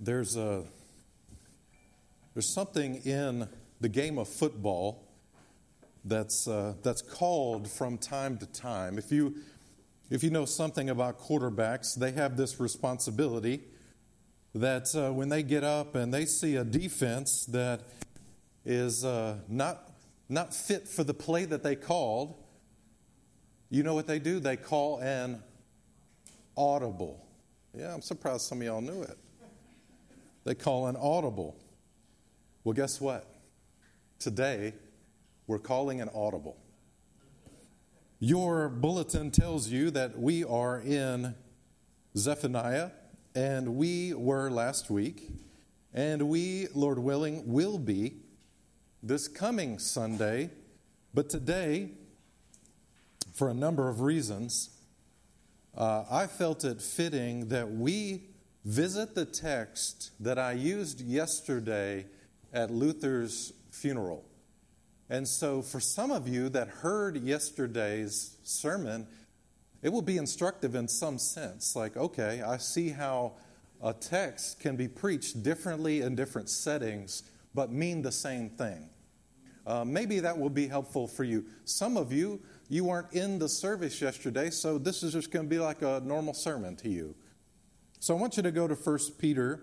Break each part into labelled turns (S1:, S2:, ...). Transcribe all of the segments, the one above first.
S1: There's a there's something in the game of football that's uh, that's called from time to time. If you if you know something about quarterbacks, they have this responsibility that uh, when they get up and they see a defense that is uh, not not fit for the play that they called, you know what they do? They call an audible. Yeah, I'm surprised some of y'all knew it. They call an audible. Well, guess what? Today, we're calling an audible. Your bulletin tells you that we are in Zephaniah, and we were last week, and we, Lord willing, will be this coming Sunday. But today, for a number of reasons, uh, I felt it fitting that we visit the text that I used yesterday at Luther's funeral. And so, for some of you that heard yesterday's sermon, it will be instructive in some sense. Like, okay, I see how a text can be preached differently in different settings, but mean the same thing. Uh, maybe that will be helpful for you. Some of you, you weren't in the service yesterday, so this is just going to be like a normal sermon to you. So I want you to go to 1 Peter.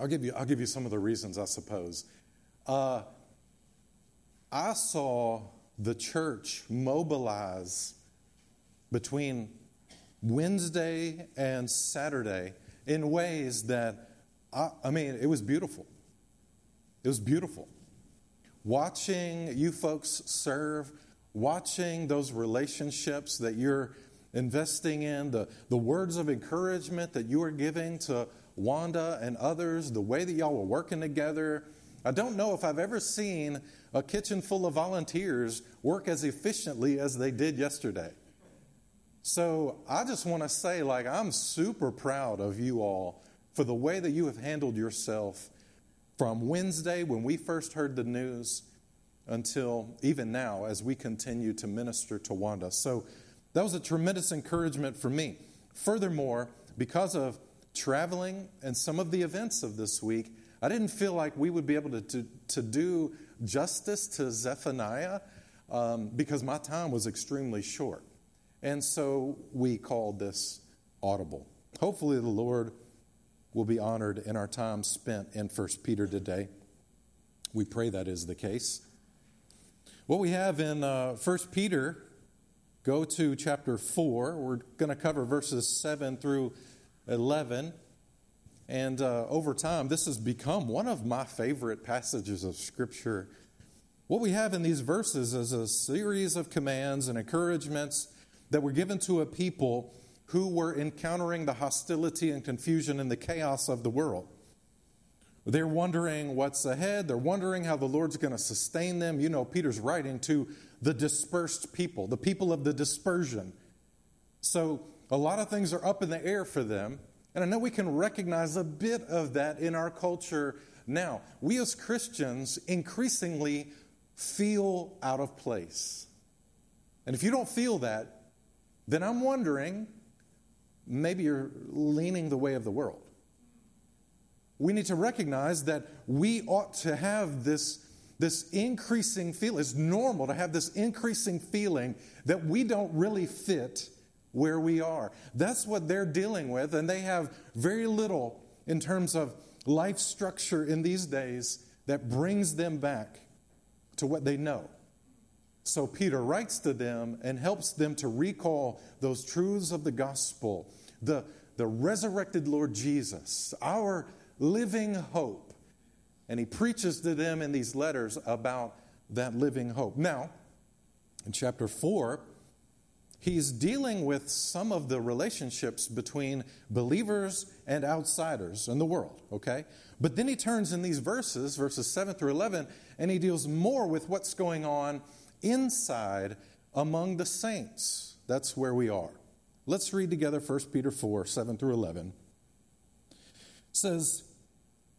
S1: I'll give you, I'll give you some of the reasons, I suppose. Uh, I saw the church mobilize between Wednesday and Saturday in ways that, I, I mean, it was beautiful. It was beautiful. Watching you folks serve, watching those relationships that you're investing in, the, the words of encouragement that you are giving to Wanda and others, the way that y'all were working together. I don't know if I've ever seen a kitchen full of volunteers work as efficiently as they did yesterday. So I just want to say, like, I'm super proud of you all for the way that you have handled yourself from Wednesday when we first heard the news until even now as we continue to minister to Wanda. So that was a tremendous encouragement for me. Furthermore, because of traveling and some of the events of this week, I didn't feel like we would be able to, to, to do justice to Zephaniah um, because my time was extremely short. And so we called this audible. Hopefully, the Lord will be honored in our time spent in 1 Peter today. We pray that is the case. What we have in uh, 1 Peter go to chapter 4. We're going to cover verses 7 through 11. And uh, over time, this has become one of my favorite passages of Scripture. What we have in these verses is a series of commands and encouragements that were given to a people who were encountering the hostility and confusion and the chaos of the world. They're wondering what's ahead. They're wondering how the Lord's going to sustain them. You know, Peter's writing to the dispersed people, the people of the dispersion. So a lot of things are up in the air for them. And I know we can recognize a bit of that in our culture now. We as Christians increasingly feel out of place. And if you don't feel that, then I'm wondering maybe you're leaning the way of the world. We need to recognize that we ought to have this this increasing feeling. It's normal to have this increasing feeling that we don't really fit where we are. That's what they're dealing with, and they have very little in terms of life structure in these days that brings them back to what they know. So Peter writes to them and helps them to recall those truths of the gospel, the, the resurrected Lord Jesus, our living hope and he preaches to them in these letters about that living hope. Now, in chapter 4, he's dealing with some of the relationships between believers and outsiders in the world, okay? But then he turns in these verses, verses 7 through 11, and he deals more with what's going on inside among the saints. That's where we are. Let's read together 1 Peter 4 7 through 11. It says,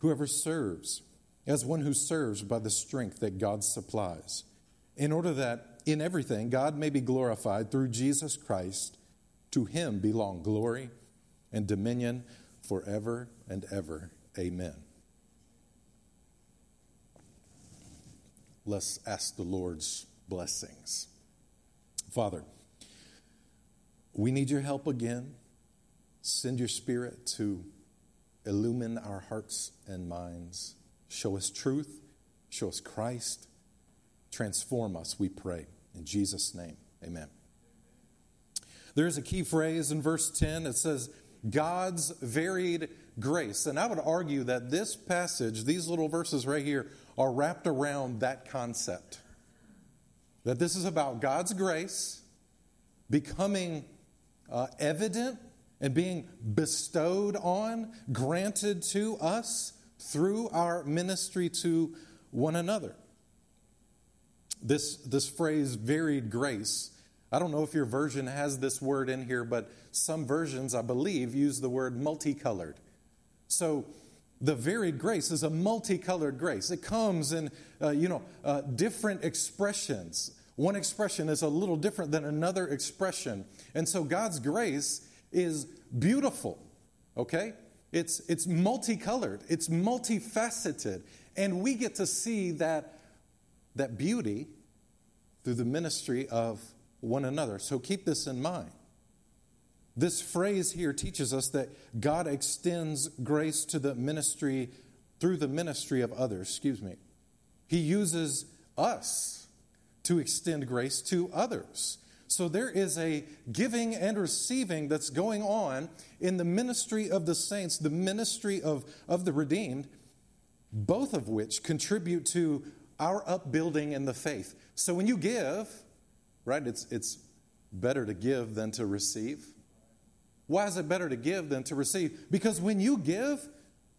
S1: Whoever serves, as one who serves by the strength that God supplies, in order that in everything God may be glorified through Jesus Christ. To him belong glory and dominion forever and ever. Amen. Let's ask the Lord's blessings. Father, we need your help again. Send your spirit to illumine our hearts and minds. Show us truth. Show us Christ. Transform us, we pray. In Jesus' name, amen. There is a key phrase in verse 10. It says, God's varied grace. And I would argue that this passage, these little verses right here, are wrapped around that concept. That this is about God's grace becoming uh, evident and being bestowed on, granted to us through our ministry to one another. This, this phrase, varied grace, I don't know if your version has this word in here, but some versions, I believe, use the word multicolored. So the varied grace is a multicolored grace. It comes in, uh, you know, uh, different expressions. One expression is a little different than another expression. And so God's grace is beautiful, okay? It's, it's multicolored, it's multifaceted. And we get to see that, that beauty through the ministry of one another. So keep this in mind. This phrase here teaches us that God extends grace to the ministry through the ministry of others, excuse me. He uses us to extend grace to others. So there is a giving and receiving that's going on in the ministry of the saints, the ministry of, of the redeemed, both of which contribute to our upbuilding in the faith. So when you give, right, it's, it's better to give than to receive. Why is it better to give than to receive? Because when you give,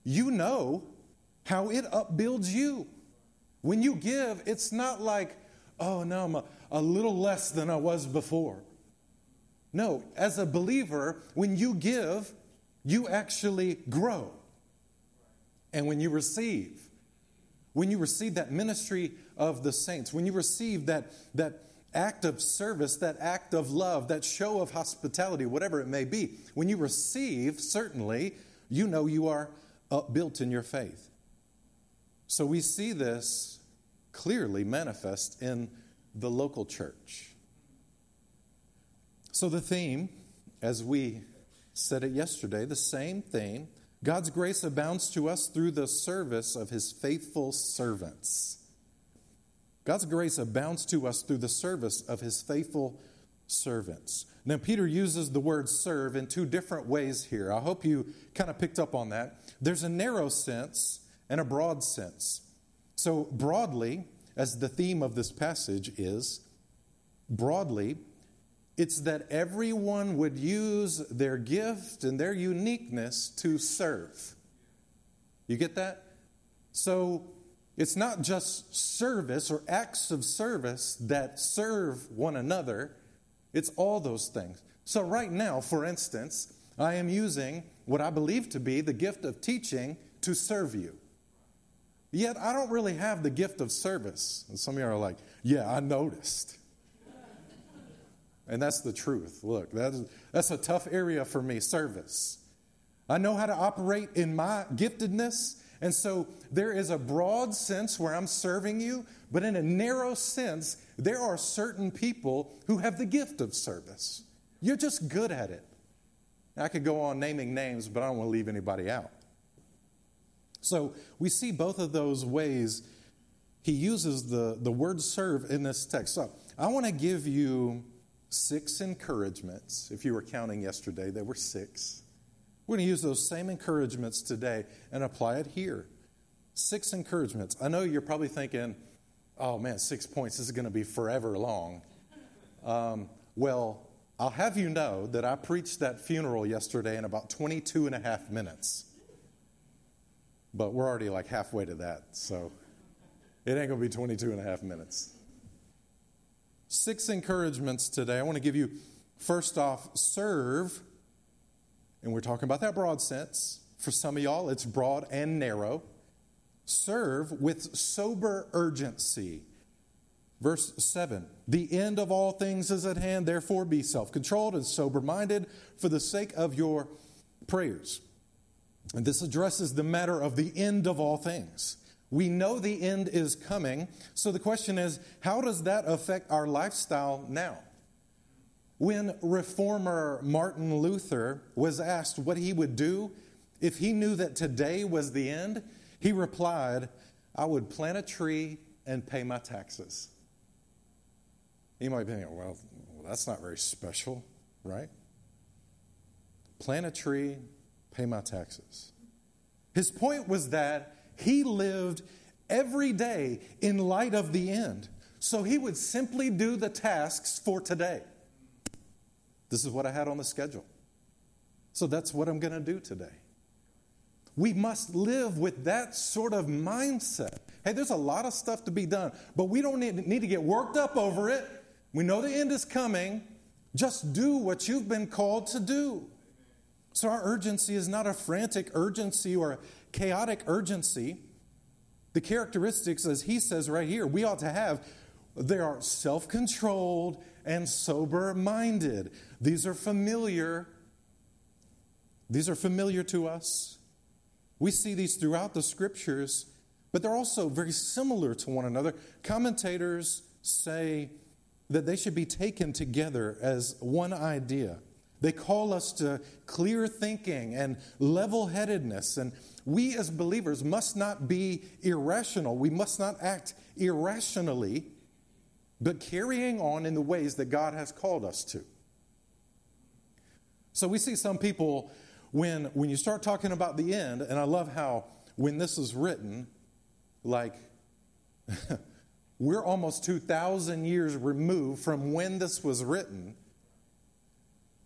S1: you know how it upbuilds you. When you give, it's not like, oh, no, I'm a, a little less than I was before. No, as a believer, when you give, you actually grow. And when you receive, when you receive that ministry of the saints, when you receive that, that act of service, that act of love, that show of hospitality, whatever it may be, when you receive, certainly, you know you are uh, built in your faith. So we see this clearly manifest in the local church. So, the theme, as we said it yesterday, the same theme God's grace abounds to us through the service of his faithful servants. God's grace abounds to us through the service of his faithful servants. Now, Peter uses the word serve in two different ways here. I hope you kind of picked up on that. There's a narrow sense and a broad sense. So, broadly, as the theme of this passage is, broadly, it's that everyone would use their gift and their uniqueness to serve. You get that? So it's not just service or acts of service that serve one another, it's all those things. So, right now, for instance, I am using what I believe to be the gift of teaching to serve you. Yet I don't really have the gift of service. And some of you are like, yeah, I noticed. and that's the truth. Look, that's, that's a tough area for me service. I know how to operate in my giftedness. And so there is a broad sense where I'm serving you, but in a narrow sense, there are certain people who have the gift of service. You're just good at it. I could go on naming names, but I don't want to leave anybody out. So we see both of those ways he uses the, the word serve in this text. So I want to give you six encouragements. If you were counting yesterday, there were six. We're going to use those same encouragements today and apply it here. Six encouragements. I know you're probably thinking, oh man, six points, this is going to be forever long. Um, well, I'll have you know that I preached that funeral yesterday in about 22 and a half minutes. But we're already like halfway to that, so it ain't to be 22 and a half minutes. Six encouragements today. I want to give you, first off, serve. And we're talking about that broad sense. For some of y'all, it's broad and narrow. Serve with sober urgency. Verse 7 The end of all things is at hand, therefore be self controlled and sober minded for the sake of your prayers. And this addresses the matter of the end of all things. We know the end is coming, so the question is how does that affect our lifestyle now? When reformer Martin Luther was asked what he would do if he knew that today was the end, he replied, I would plant a tree and pay my taxes. You might be thinking, well, that's not very special, right? Plant a tree, pay my taxes. His point was that he lived every day in light of the end. So he would simply do the tasks for today. This is what I had on the schedule. So that's what I'm going to do today. We must live with that sort of mindset. Hey, there's a lot of stuff to be done, but we don't need, need to get worked up over it. We know the end is coming. Just do what you've been called to do. So, our urgency is not a frantic urgency or a chaotic urgency. The characteristics, as he says right here, we ought to have, they are self controlled and sober minded. These are familiar. These are familiar to us. We see these throughout the scriptures, but they're also very similar to one another. Commentators say that they should be taken together as one idea. They call us to clear thinking and level headedness. And we as believers must not be irrational. We must not act irrationally, but carrying on in the ways that God has called us to. So we see some people when, when you start talking about the end, and I love how when this is written, like, We're almost 2,000 years removed from when this was written.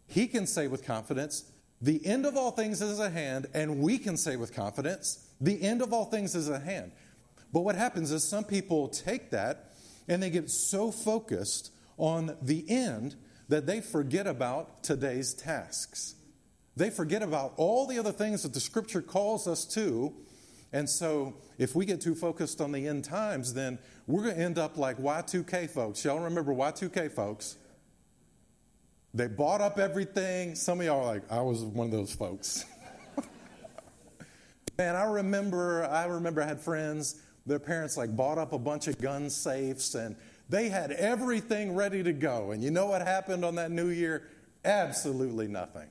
S1: He can say with confidence, the end of all things is at hand, and we can say with confidence, the end of all things is at hand. But what happens is some people take that and they get so focused on the end that they forget about today's tasks. They forget about all the other things that the scripture calls us to. And so, if we get too focused on the end times, then we're going to end up like Y2K folks. Y'all remember Y2K folks? They bought up everything. Some of y'all are like, I was one of those folks. Man, I remember, I remember I had friends, their parents like bought up a bunch of gun safes and they had everything ready to go. And you know what happened on that new year? Absolutely nothing.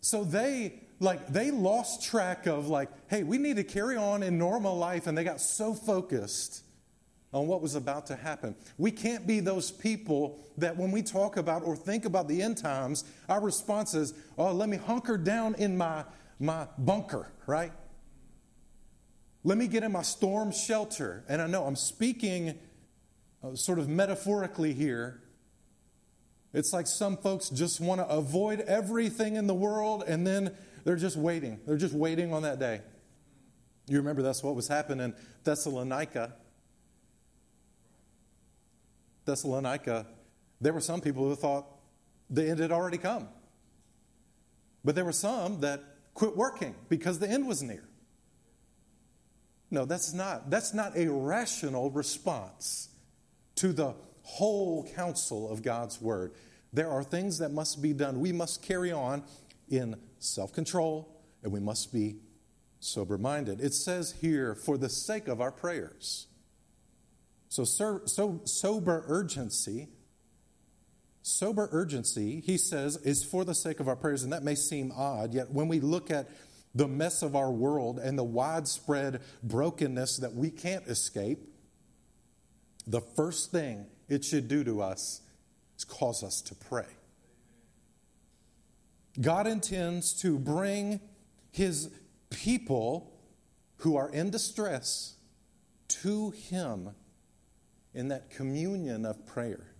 S1: So they like they lost track of like hey we need to carry on in normal life and they got so focused on what was about to happen we can't be those people that when we talk about or think about the end times our response is oh let me hunker down in my my bunker right let me get in my storm shelter and i know i'm speaking uh, sort of metaphorically here it's like some folks just want to avoid everything in the world and then they're just waiting. They're just waiting on that day. You remember that's what was happening in Thessalonica. Thessalonica, there were some people who thought the end had already come. But there were some that quit working because the end was near. No, that's not, that's not a rational response to the whole counsel of God's word. There are things that must be done. We must carry on in self control, and we must be sober minded. It says here, for the sake of our prayers. So, so, sober urgency, sober urgency, he says, is for the sake of our prayers. And that may seem odd, yet when we look at the mess of our world and the widespread brokenness that we can't escape, the first thing it should do to us is cause us to pray. God intends to bring his people who are in distress to him in that communion of prayer.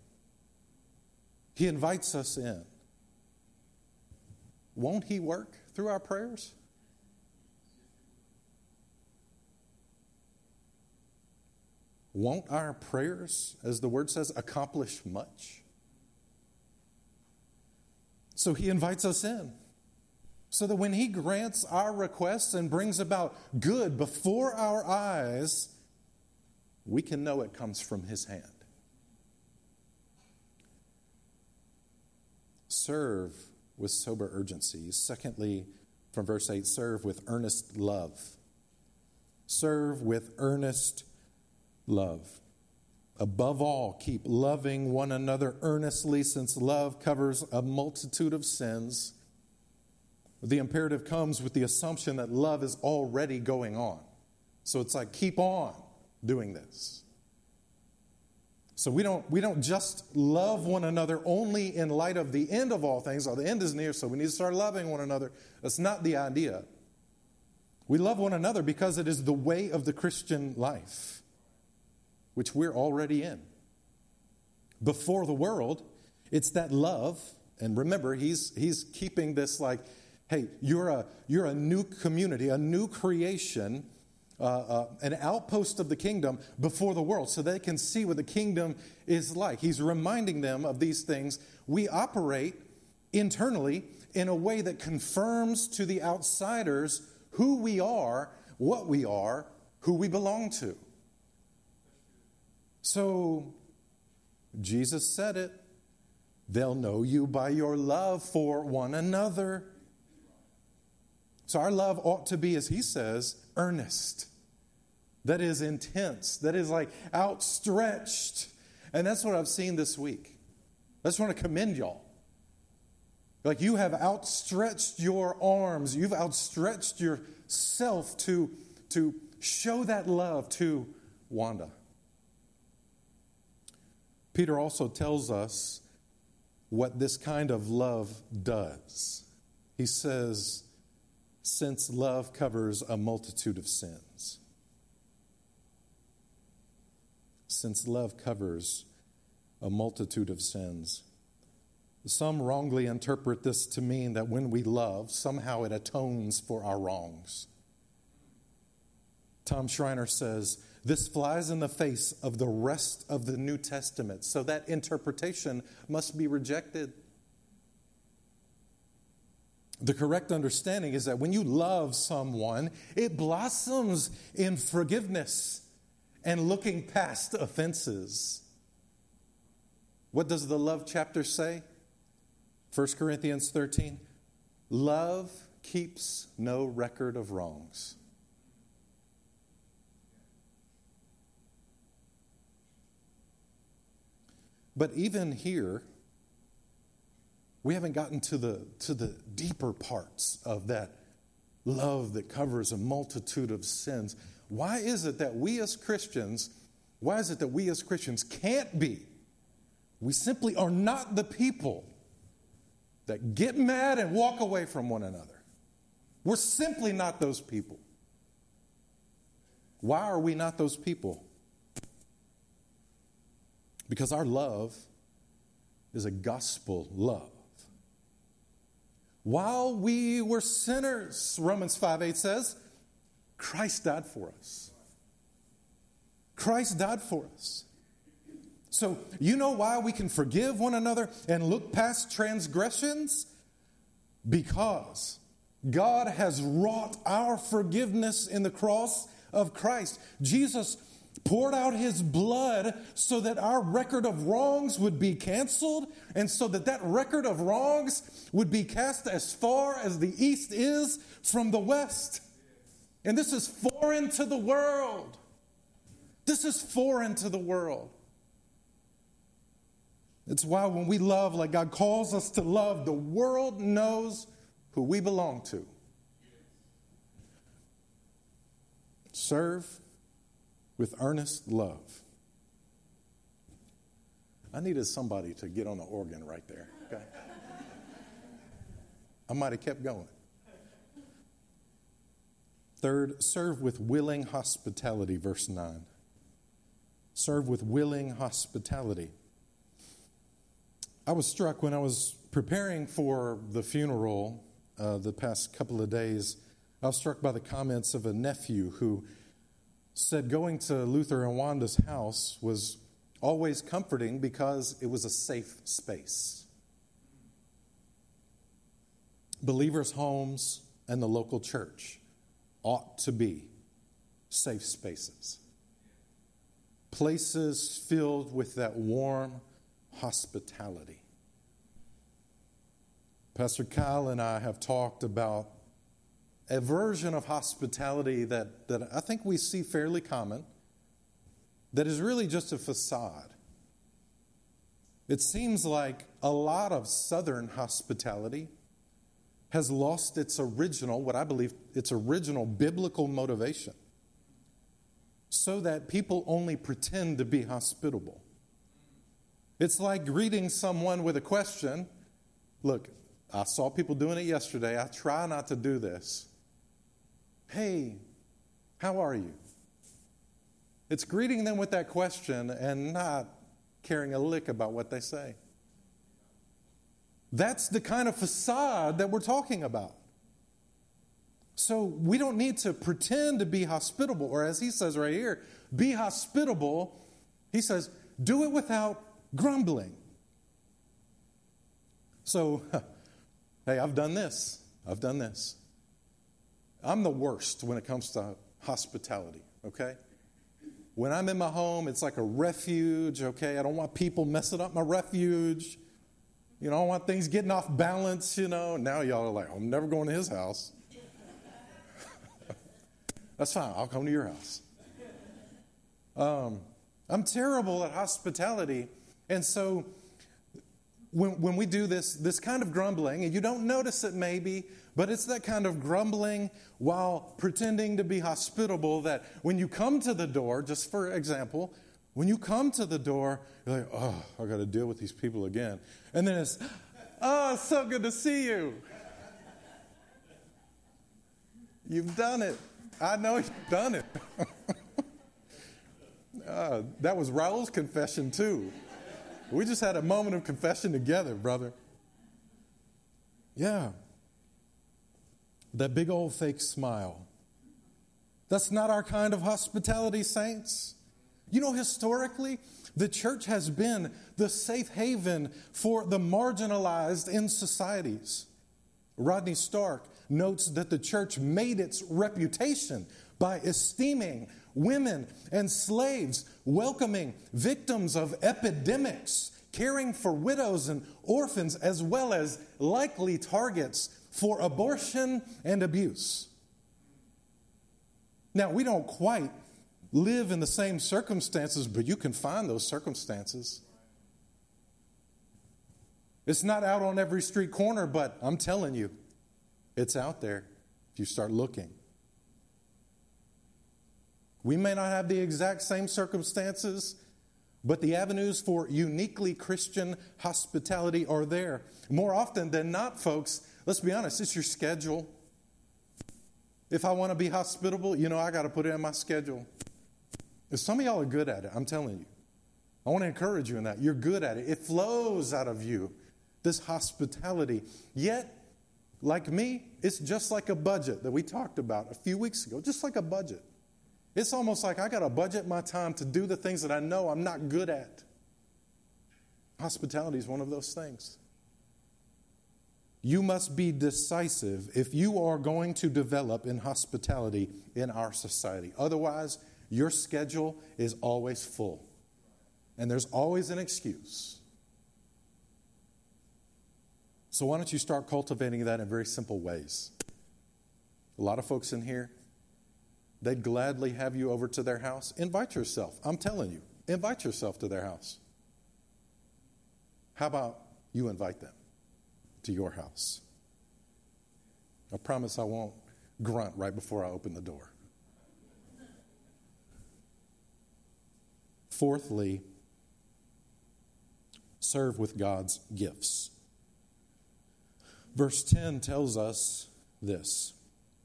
S1: He invites us in. Won't He work through our prayers? Won't our prayers, as the word says, accomplish much? So he invites us in. So that when he grants our requests and brings about good before our eyes, we can know it comes from his hand. Serve with sober urgency. Secondly, from verse 8, serve with earnest love. Serve with earnest love. Above all, keep loving one another earnestly, since love covers a multitude of sins. The imperative comes with the assumption that love is already going on. So it's like, keep on doing this. So we don't, we don't just love one another only in light of the end of all things. Oh, the end is near, so we need to start loving one another. That's not the idea. We love one another because it is the way of the Christian life which we're already in. Before the world, it's that love, and remember, he's, he's keeping this like, hey, you're a, you're a new community, a new creation, uh, uh, an outpost of the kingdom before the world, so they can see what the kingdom is like. He's reminding them of these things. We operate internally in a way that confirms to the outsiders who we are, what we are, who we belong to. So Jesus said it. They'll know you by your love for one another. So our love ought to be, as he says, earnest. That is intense. That is like outstretched. And that's what I've seen this week. I just want to commend y'all. Like you have outstretched your arms, you've outstretched yourself to, to show that love to Wanda. Peter also tells us what this kind of love does. He says, since love covers a multitude of sins. Since love covers a multitude of sins. Some wrongly interpret this to mean that when we love, somehow it atones for our wrongs. Tom Schreiner says, this flies in the face of the rest of the New Testament, so that interpretation must be rejected. The correct understanding is that when you love someone, it blossoms in forgiveness and looking past offenses. What does the love chapter say? 1 Corinthians 13. Love keeps no record of wrongs. But even here, we haven't gotten to the, to the deeper parts of that love that covers a multitude of sins. Why is it that we as Christians, why is it that we as Christians can't be? We simply are not the people that get mad and walk away from one another. We're simply not those people. Why are we not those people? Because our love is a gospel love. While we were sinners, Romans 5 8 says, Christ died for us. Christ died for us. So, you know why we can forgive one another and look past transgressions? Because God has wrought our forgiveness in the cross of Christ. Jesus poured out his blood so that our record of wrongs would be canceled and so that that record of wrongs would be cast as far as the east is from the west. And this is foreign to the world. This is foreign to the world. It's why when we love like God calls us to love, the world knows who we belong to. Serve with earnest love. I needed somebody to get on the organ right there. Okay? I might have kept going. Third, serve with willing hospitality, verse 9. Serve with willing hospitality. I was struck when I was preparing for the funeral uh, the past couple of days. I was struck by the comments of a nephew who said going to Luther and Wanda's house was always comforting because it was a safe space. Believers' homes and the local church ought to be safe spaces, places filled with that warm hospitality. Pastor Kyle and I have talked about a version of hospitality that, that I think we see fairly common that is really just a facade. It seems like a lot of Southern hospitality has lost its original, what I believe, its original biblical motivation, so that people only pretend to be hospitable. It's like greeting someone with a question. Look, I saw people doing it yesterday. I try not to do this. Hey, how are you? It's greeting them with that question and not caring a lick about what they say. That's the kind of facade that we're talking about. So we don't need to pretend to be hospitable, or as he says right here, be hospitable. He says, do it without grumbling. So, hey, I've done this. I've done this. I'm the worst when it comes to hospitality, okay? When I'm in my home, it's like a refuge, okay? I don't want people messing up my refuge. You know, I don't want things getting off balance, you know. Now y'all are like, I'm never going to his house. That's fine. I'll come to your house. Um, I'm terrible at hospitality. And so when, when we do this, this kind of grumbling, and you don't notice it maybe, but it's that kind of grumbling while pretending to be hospitable that when you come to the door, just for example, when you come to the door, you're like, oh, I got to deal with these people again. And then it's, oh, it's so good to see you. You've done it. I know you've done it. uh, that was Raul's confession, too. We just had a moment of confession together, brother. Yeah that big old fake smile. That's not our kind of hospitality, saints. You know, historically, the church has been the safe haven for the marginalized in societies. Rodney Stark notes that the church made its reputation by esteeming women and slaves, welcoming victims of epidemics, caring for widows and orphans, as well as likely targets for abortion and abuse. Now, we don't quite live in the same circumstances, but you can find those circumstances. It's not out on every street corner, but I'm telling you, it's out there if you start looking. We may not have the exact same circumstances, but the avenues for uniquely Christian hospitality are there. More often than not, folks, Let's be honest, it's your schedule. If I want to be hospitable, you know, I got to put it in my schedule. Some of y'all are good at it, I'm telling you. I want to encourage you in that. You're good at it. It flows out of you, this hospitality. Yet, like me, it's just like a budget that we talked about a few weeks ago, just like a budget. It's almost like I got to budget my time to do the things that I know I'm not good at. Hospitality is one of those things. You must be decisive if you are going to develop in hospitality in our society. Otherwise, your schedule is always full, and there's always an excuse. So, why don't you start cultivating that in very simple ways? A lot of folks in here, they'd gladly have you over to their house. Invite yourself. I'm telling you, invite yourself to their house. How about you invite them? to your house. I promise I won't grunt right before I open the door. Fourthly, serve with God's gifts. Verse 10 tells us this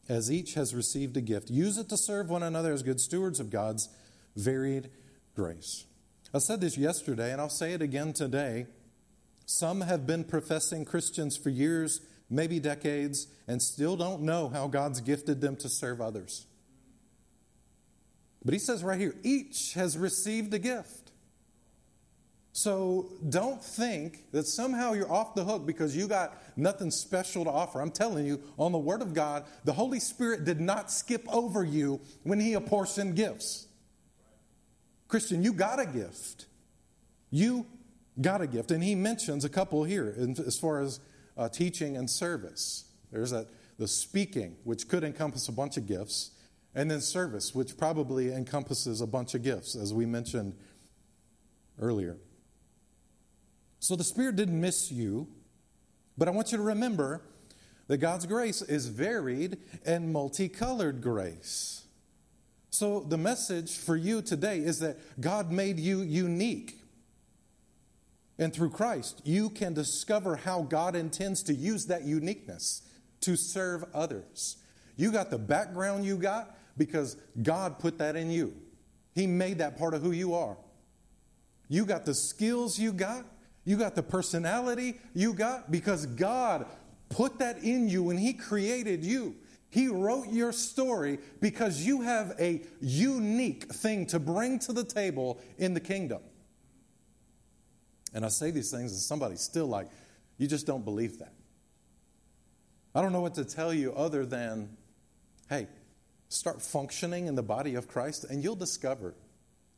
S1: As each has received a gift, use it to serve one another as good stewards of God's varied grace. I said this yesterday, and I'll say it again today. Some have been professing Christians for years, maybe decades, and still don't know how God's gifted them to serve others. But he says right here each has received a gift. So don't think that somehow you're off the hook because you got nothing special to offer. I'm telling you, on the Word of God, the Holy Spirit did not skip over you when He apportioned gifts. Christian, you got a gift. You got a gift. And He mentions a couple here as far as uh, teaching and service. There's that, the speaking, which could encompass a bunch of gifts, and then service, which probably encompasses a bunch of gifts, as we mentioned earlier. So the Spirit didn't miss you, but I want you to remember that God's grace is varied and multicolored grace. So the message for you today is that God made you unique. And through Christ, you can discover how God intends to use that uniqueness to serve others. You got the background you got because God put that in you. He made that part of who you are. You got the skills you got you got the personality you got because God put that in you when He created you. He wrote your story because you have a unique thing to bring to the table in the kingdom. And I say these things, and somebody's still like, you just don't believe that. I don't know what to tell you other than, hey, start functioning in the body of Christ, and you'll discover,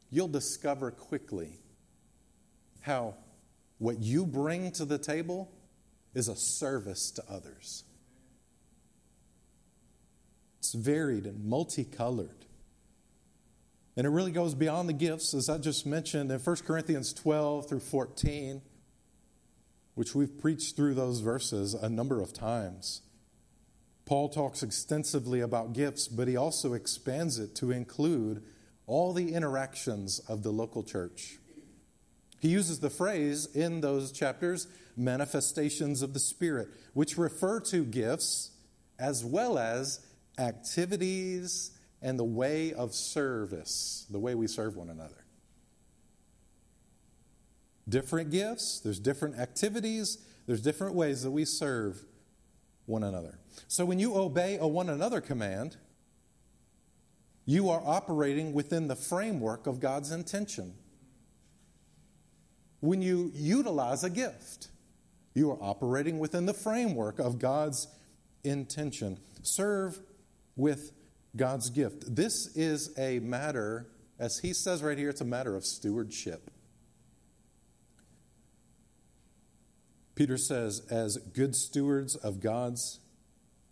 S1: you'll discover quickly how what you bring to the table is a service to others. It's varied and multicolored. And it really goes beyond the gifts, as I just mentioned in 1 Corinthians 12 through 14, which we've preached through those verses a number of times. Paul talks extensively about gifts, but he also expands it to include all the interactions of the local church. He uses the phrase in those chapters, manifestations of the Spirit, which refer to gifts as well as activities and the way of service, the way we serve one another. Different gifts, there's different activities, there's different ways that we serve one another. So when you obey a one another command, you are operating within the framework of God's intention when you utilize a gift. You are operating within the framework of God's intention. Serve with God's gift. This is a matter, as he says right here, it's a matter of stewardship. Peter says, as good stewards of God's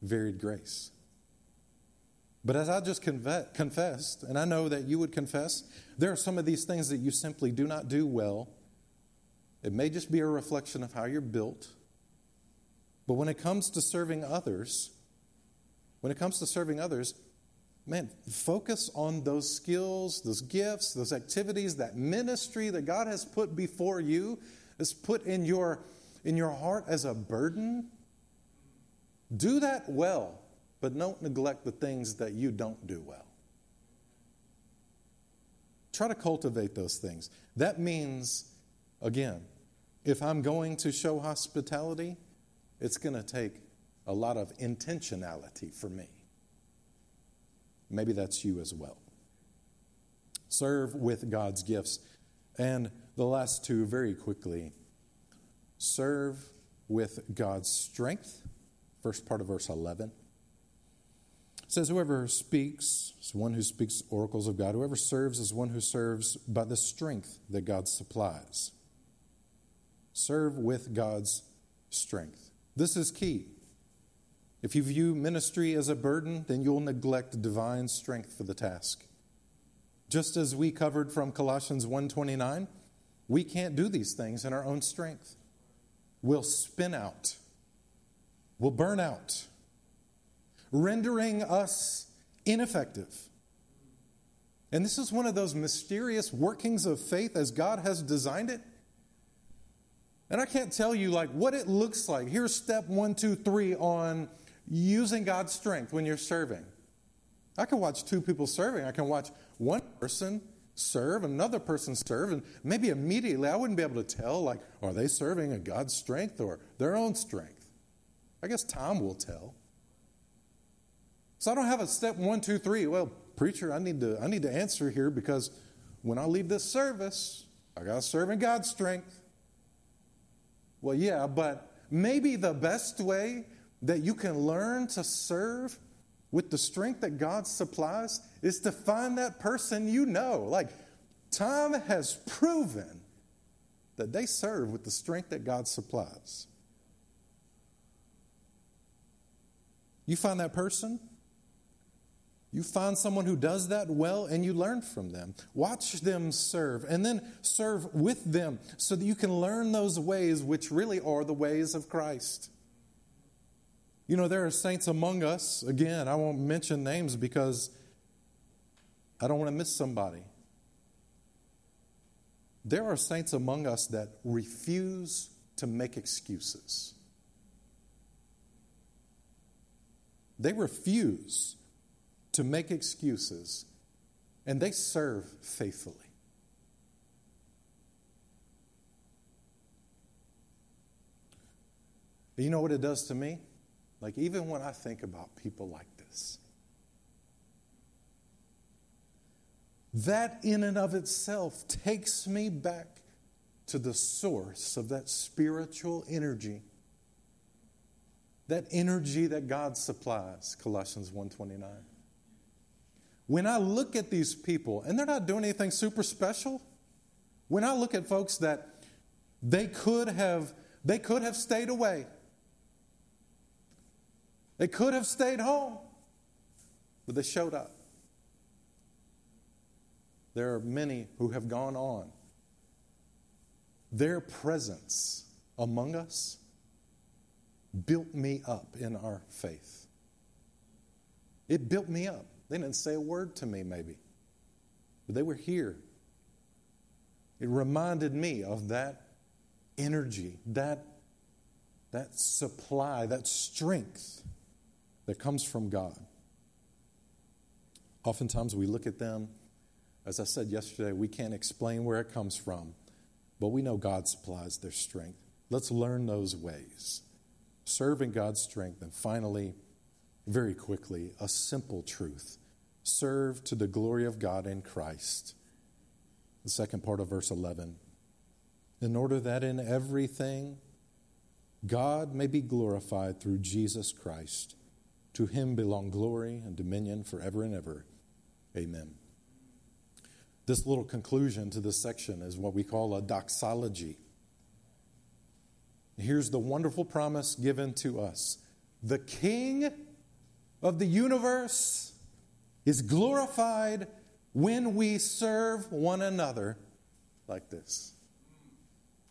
S1: varied grace. But as I just confessed, and I know that you would confess, there are some of these things that you simply do not do well it may just be a reflection of how you're built. But when it comes to serving others, when it comes to serving others, man, focus on those skills, those gifts, those activities, that ministry that God has put before you, is put in your in your heart as a burden. Do that well, but don't neglect the things that you don't do well. Try to cultivate those things. That means Again, if I'm going to show hospitality, it's going to take a lot of intentionality for me. Maybe that's you as well. Serve with God's gifts. And the last two, very quickly serve with God's strength. First part of verse 11. It says, Whoever speaks is one who speaks oracles of God. Whoever serves is one who serves by the strength that God supplies Serve with God's strength. This is key. If you view ministry as a burden, then you'll neglect divine strength for the task. Just as we covered from Colossians 1:29, we can't do these things in our own strength. We'll spin out. We'll burn out, rendering us ineffective. And this is one of those mysterious workings of faith as God has designed it. And I can't tell you like what it looks like. Here's step one, two, three on using God's strength when you're serving. I can watch two people serving. I can watch one person serve, another person serve, and maybe immediately I wouldn't be able to tell, like, are they serving in God's strength or their own strength? I guess time will tell. So I don't have a step one, two, three. Well, preacher, I need to I need to answer here because when I leave this service, I got to serve in God's strength. Well, yeah, but maybe the best way that you can learn to serve with the strength that God supplies is to find that person you know. Like, time has proven that they serve with the strength that God supplies. You find that person, you find someone who does that well and you learn from them. Watch them serve and then serve with them so that you can learn those ways which really are the ways of Christ. You know, there are saints among us. Again, I won't mention names because I don't want to miss somebody. There are saints among us that refuse to make excuses. They refuse to make excuses and they serve faithfully. You know what it does to me? Like, even when I think about people like this, that in and of itself takes me back to the source of that spiritual energy that energy that god supplies colossians 1.29 when i look at these people and they're not doing anything super special when i look at folks that they could have they could have stayed away they could have stayed home, but they showed up. There are many who have gone on. Their presence among us built me up in our faith. It built me up. They didn't say a word to me, maybe, but they were here. It reminded me of that energy, that, that supply, that strength that comes from God. Oftentimes we look at them, as I said yesterday, we can't explain where it comes from, but we know God supplies their strength. Let's learn those ways. Serving God's strength. And finally, very quickly, a simple truth serve to the glory of God in Christ. The second part of verse 11. In order that in everything God may be glorified through Jesus Christ to him belong glory and dominion forever and ever. Amen. This little conclusion to this section is what we call a doxology. Here's the wonderful promise given to us the King of the universe is glorified when we serve one another like this.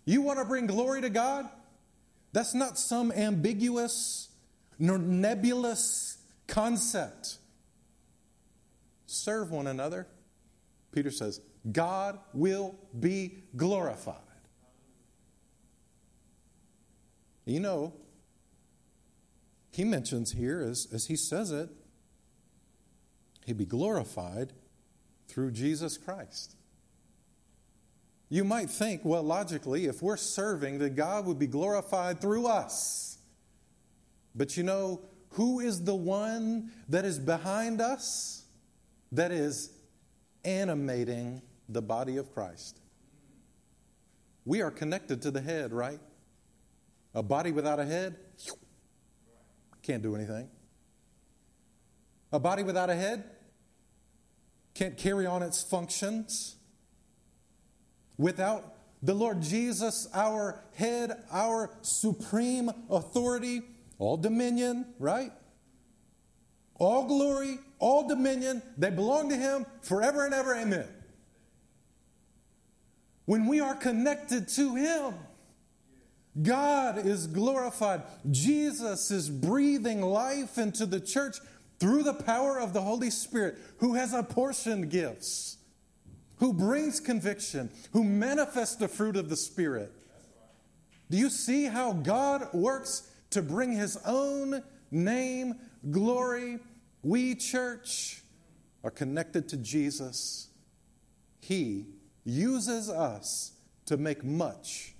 S1: You want to bring glory to God? That's not some ambiguous nebulous concept. Serve one another. Peter says, God will be glorified. You know, he mentions here, as, as he says it, he'd be glorified through Jesus Christ. You might think, well, logically, if we're serving, that God would be glorified through us. But you know, who is the one that is behind us that is animating the body of Christ? We are connected to the head, right? A body without a head can't do anything. A body without a head can't carry on its functions. Without the Lord Jesus, our head, our supreme authority, all dominion, right? All glory, all dominion, they belong to Him forever and ever. Amen. When we are connected to Him, God is glorified. Jesus is breathing life into the church through the power of the Holy Spirit, who has apportioned gifts, who brings conviction, who manifests the fruit of the Spirit. Do you see how God works to bring his own name, glory. We, church, are connected to Jesus He uses us to make much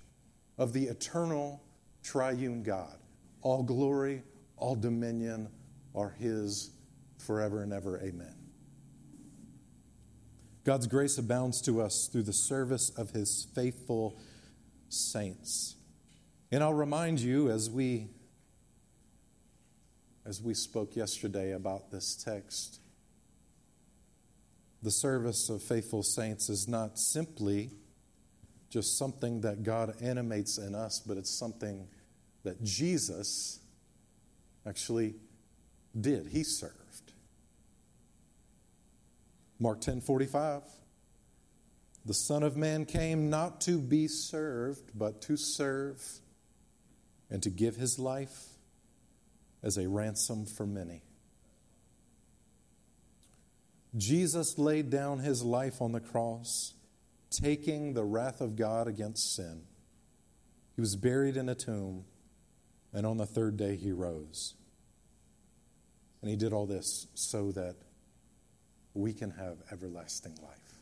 S1: of the eternal triune God. All glory, all dominion are His forever and ever. Amen. God's grace abounds to us through the service of His faithful saints. And I'll remind you as we as we spoke yesterday about this text the service of faithful saints is not simply just something that God animates in us, but it's something that Jesus actually did. He served. Mark 10 45. The Son of Man came not to be served, but to serve and to give his life as a ransom for many. Jesus laid down his life on the cross, taking the wrath of God against sin. He was buried in a tomb, and on the third day he rose. And he did all this so that we can have everlasting life.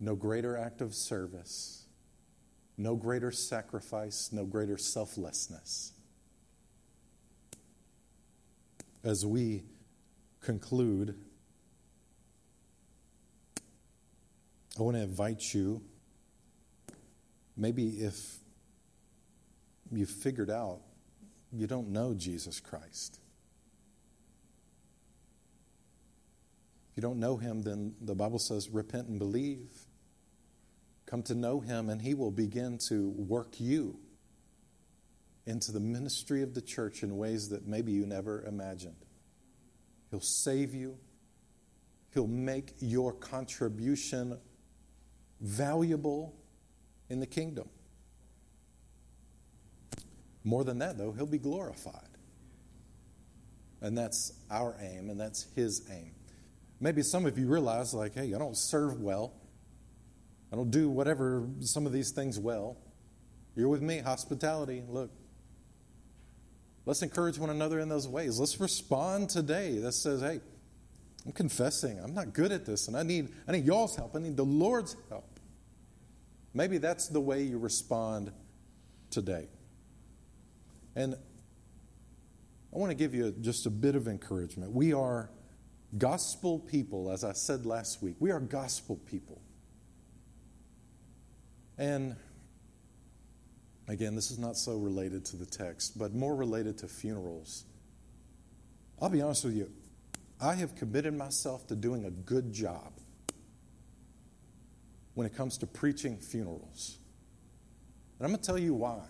S1: No greater act of service, no greater sacrifice, no greater selflessness. As we conclude, I want to invite you, maybe if you figured out you don't know Jesus Christ. If you don't know him, then the Bible says repent and believe. Come to know him, and he will begin to work you into the ministry of the church in ways that maybe you never imagined. He'll save you. He'll make your contribution valuable in the kingdom. More than that, though, he'll be glorified. And that's our aim, and that's his aim. Maybe some of you realize, like, hey, I don't serve well. I don't do whatever, some of these things well. You're with me, hospitality. Look, Let's encourage one another in those ways. Let's respond today that says, hey, I'm confessing. I'm not good at this, and I need, I need y'all's help. I need the Lord's help. Maybe that's the way you respond today. And I want to give you just a bit of encouragement. We are gospel people, as I said last week. We are gospel people. And Again, this is not so related to the text, but more related to funerals. I'll be honest with you, I have committed myself to doing a good job when it comes to preaching funerals. And I'm going to tell you why.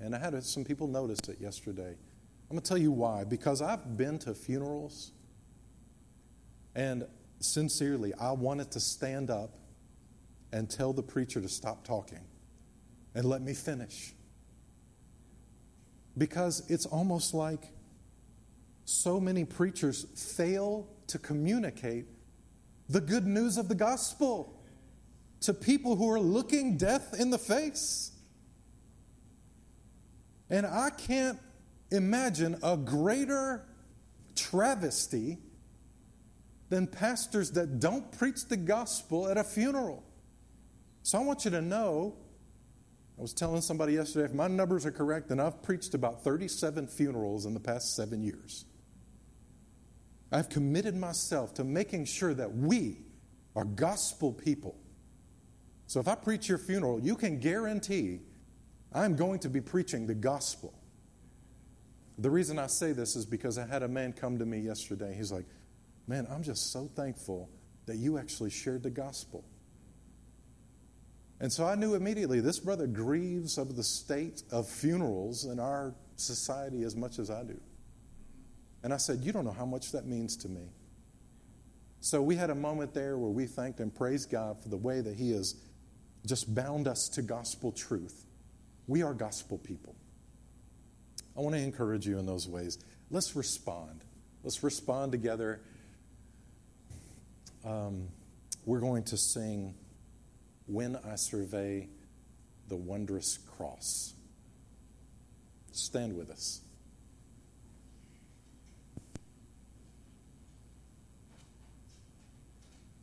S1: And I had some people notice it yesterday. I'm going to tell you why. Because I've been to funerals, and sincerely, I wanted to stand up and tell the preacher to stop talking and let me finish. Because it's almost like so many preachers fail to communicate the good news of the gospel to people who are looking death in the face. And I can't imagine a greater travesty than pastors that don't preach the gospel at a funeral. So I want you to know I was telling somebody yesterday, if my numbers are correct, then I've preached about 37 funerals in the past seven years. I've committed myself to making sure that we are gospel people. So if I preach your funeral, you can guarantee I'm going to be preaching the gospel. The reason I say this is because I had a man come to me yesterday. He's like, Man, I'm just so thankful that you actually shared the gospel. And so I knew immediately this brother grieves of the state of funerals in our society as much as I do. And I said, You don't know how much that means to me. So we had a moment there where we thanked and praised God for the way that He has just bound us to gospel truth. We are gospel people. I want to encourage you in those ways. Let's respond. Let's respond together. Um, we're going to sing when I survey the wondrous cross. Stand with us.